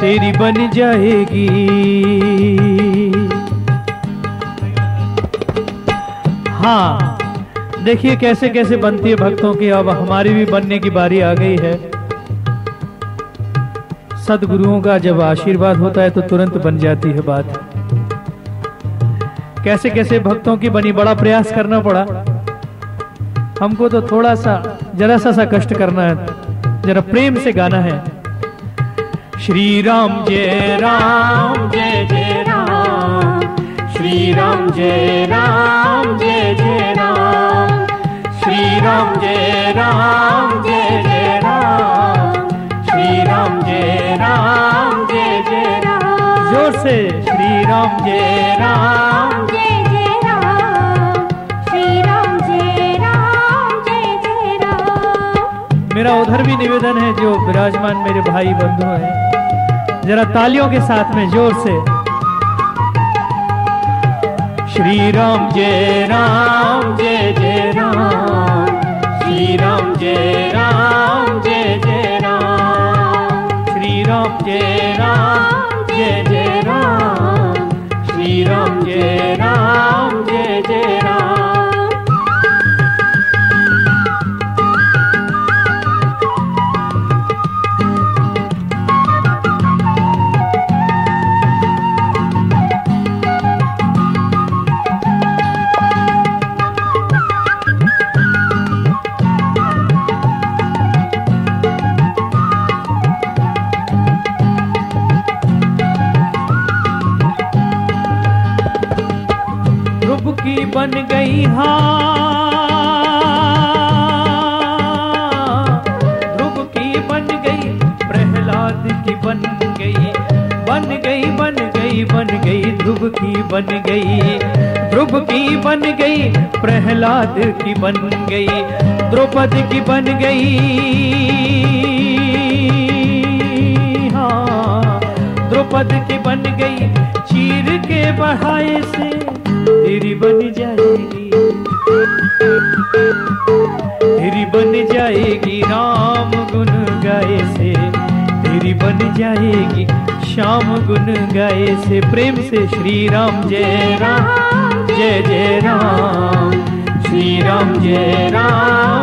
तेरी बन जाएगी। हाँ देखिए कैसे कैसे बनती है भक्तों की, अब हमारी भी बनने की बारी आ गई है। सदगुरुओं का जब आशीर्वाद होता है तो तुरंत बन जाती है बात। कैसे कैसे भक्तों की बनी, बड़ा प्रयास करना पड़ा। हमको तो थोड़ा सा, जरा सा सा कष्ट करना है, जरा प्रेम से गाना है। श्री राम जय राम, जय जय राम। श्री राम जय राम, जय जय राम। श्री राम जय राम, जय जय राम। श्री राम जय राम। राम जय राम। जय जय राम। श्री राम जय राम जय जय राम। मेरा उधर भी निवेदन है जो विराजमान मेरे भाई बंधु हैं जरा तालियों के साथ में ज़ोर से। श्री राम जय राम जय जय राम। श्री राम जय राम। बन गई हाँ। ध्रुव की बन गई, प्रहलाद की बन गई बन गई बन गई बन गई, ध्रुव की बन गई, ध्रुव की बन गई, प्रहलाद की बन गई, द्रौपदी की बन गई। हाँ द्रौपदी की बन गई, चीर के बढ़ाए से तेरी बन जाएगी। तेरी बन जाएगी राम गुन गाए से। तेरी बन जाएगी श्याम गुन गाए से। प्रेम से श्री राम जय राम, जय जय राम। श्री राम जय राम।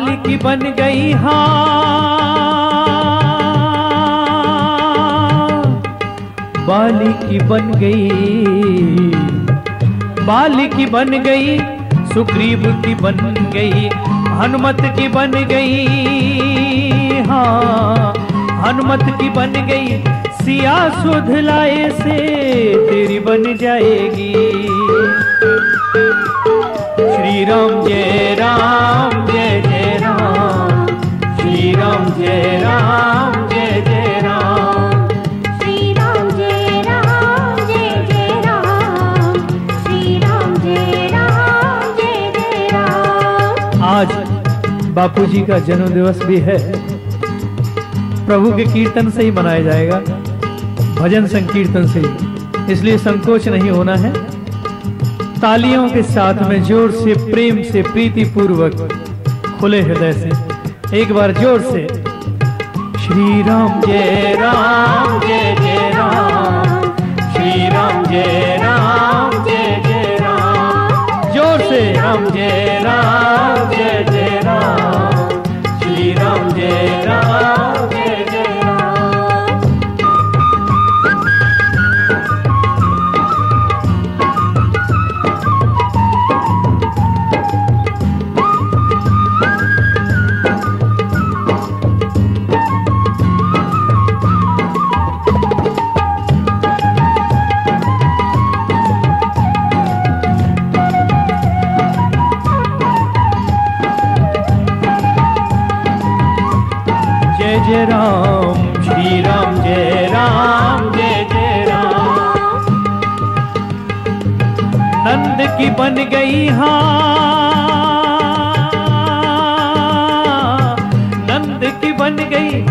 बाल की बन गई हाँ। बाली बन गई, बाली बन गई, सुग्रीव की बन गई, हनुमत की बन गई हाँ। हनुमत की बन गई, सिया सुध लाए से तेरी बन जाएगी। श्री राम जय राम जय आज बापू जी का जन्म दिवस भी है। प्रभु के कीर्तन से ही मनाया जाएगा। भजन संकीर्तन से ही। इसलिए संकोच नहीं होना है। तालियों के साथ में ज़ोर से प्रेम से प्रीति पूर्वक खुले हृदय से एक बार ज़ोर से श्री राम जय राम, जय जय राम। श्री राम जय राम, जय जय राम। ज़ोर से राम जय राम, जय जय राम। जय राम, श्री राम जय राम, जय जय राम। नंद की बन गई हाँ। नंद की बन गई,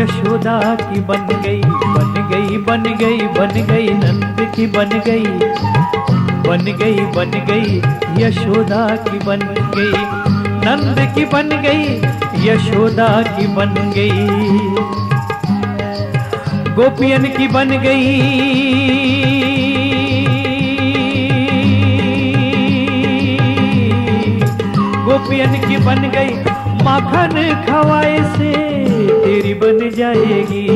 यशोदा की बन गई बन गई बन गई बन गई, नंद की बन गई बन गई बन गई, यशोदा की बन गई। नंद की बन गई, यशोदा की बन गई। गोपियन की बन गई। गोपियन की बन गई, माखन खवाए से तेरी बन जाएगी।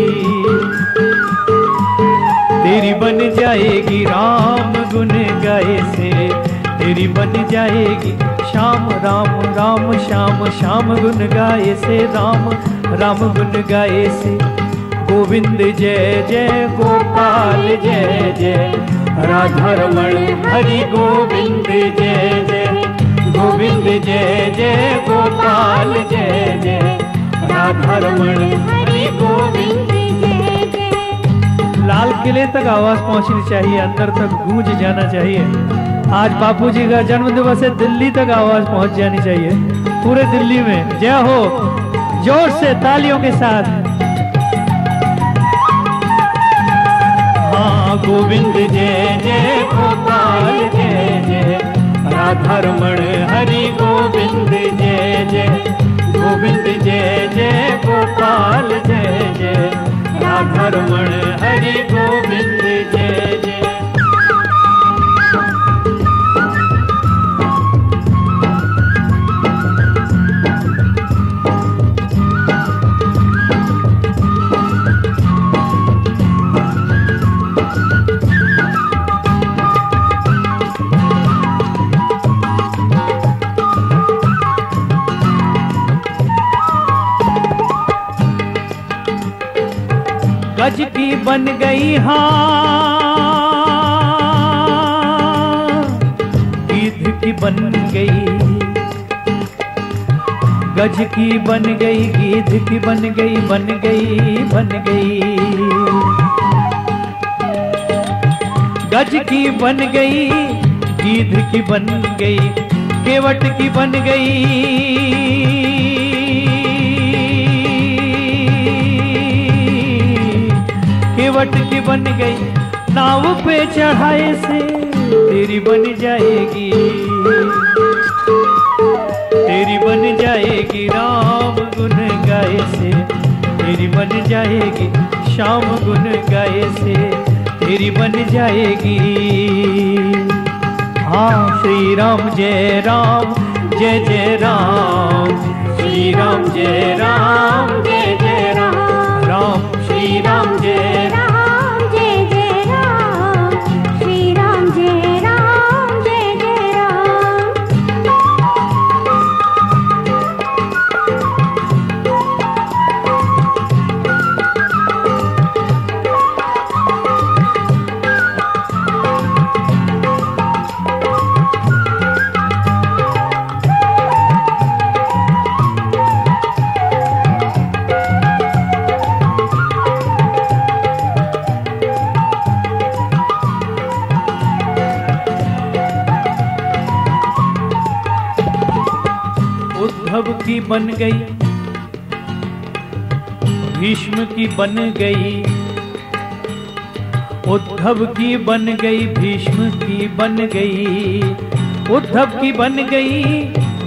तेरी बन जाएगी, राम गुन गाए से तेरी बन जाएगी। श्याम, राम राम, श्याम श्याम गुन गाए से राम राम गुन गाए से। गोविंद जय जय गोपाल, जय जय। राधा रमण, हरि गोविंद, जय जय। गोविंद जय जय गोपाल, जय जय। राधा रमण, हरि गोविंद लाल किले तक आवाज़ पहुंचनी चाहिए, अंदर तक गूंज जाना चाहिए। आज बापूजी का जन्म दिवस है, दिल्ली तक आवाज़ पहुँच जानी चाहिए। पूरे दिल्ली में। जय हो। ज़ोर से तालियों के साथ। हाँ गोविंद जय जय, गोपाल जय जय। राधा रमण, हरि गोविंद जय जय। गोविंद जय जय, गोपाल जय जय। राधा रमण, हरि गोविंद जय जय। गज की बन गई हाँ। की बन गई, गज की बन गई गिद्ध की बन गई बन गई बन गई। गज की बन गई गिद्ध की बन गई, केवट की बन गई। केवट की बन गई, नाव पे चढ़ाए से तेरी बन जाएगी। तेरी बन जाएगी राम गुन गाए से, तेरी बन जाएगी श्याम गुन गाए से, तेरी बन जाएगी। हाँ श्री राम जय राम, जय जय राम, श्री राम जय राम जय बन गई। भीष्म की बन गई। उद्धव की बन गई, भीष्म की बन गई। उद्धव की बन गई,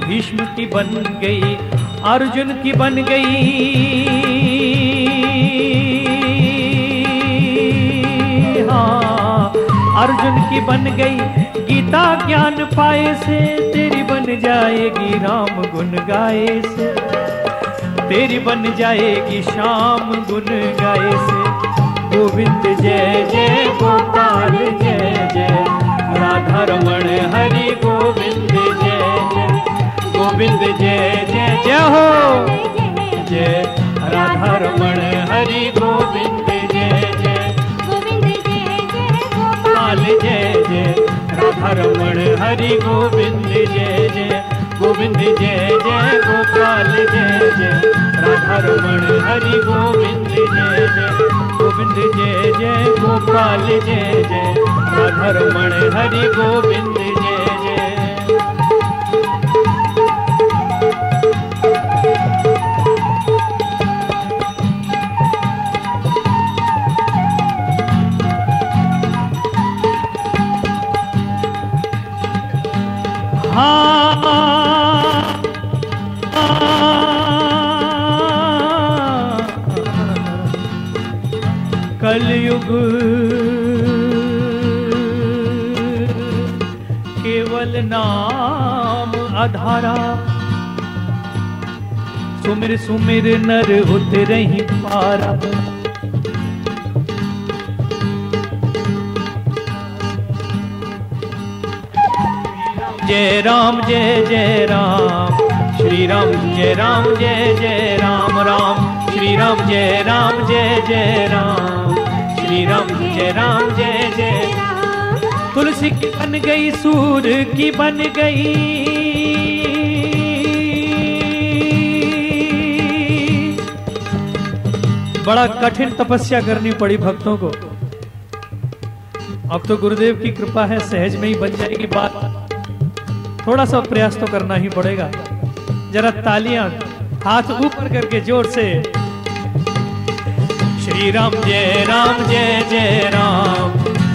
भीष्म की बन गई। अर्जुन की बन गई। अर्जुन की बन गई। गीता ज्ञान पाए से तेरी बन जाएगी राम गुन गाए से। तेरी बन जाएगी श्याम गुन गाए से। गोविंद जय जय, गोपाल जय जय। राधा रमण हरि गोविंद जय जय। गोविंद जय जय जय हो। जय राधा रमण हरि गोविंद गोपाल गोपाल जय जय राधा रमण हरि गोविंद जय जय, गोविंद जय जय, गोपाल जय जय। राधा रमण हरि गोविंद जय जय, गोविंद जय जय, गोपाल जय जय। राधा रमण हरि गोविंद जय जय। केवल नाम आधारा। सुमिर सुमिर नर उतरही पारा। जय राम जय जय राम। श्री राम जय राम जय जय राम राम। श्री राम जय राम जय जय राम। श्री राम जय राम जय जय तुलसी की बन गई, सूर की बन गई। बड़ा कठिन तपस्या करनी पड़ी भक्तों को। अब तो गुरुदेव की कृपा है, सहज में ही बन जाएगी बात थोड़ा सा प्रयास तो करना ही पड़ेगा। जरा तालियाँ हाथ ऊपर करके ज़ोर से। श्री राम जय राम जय जय राम।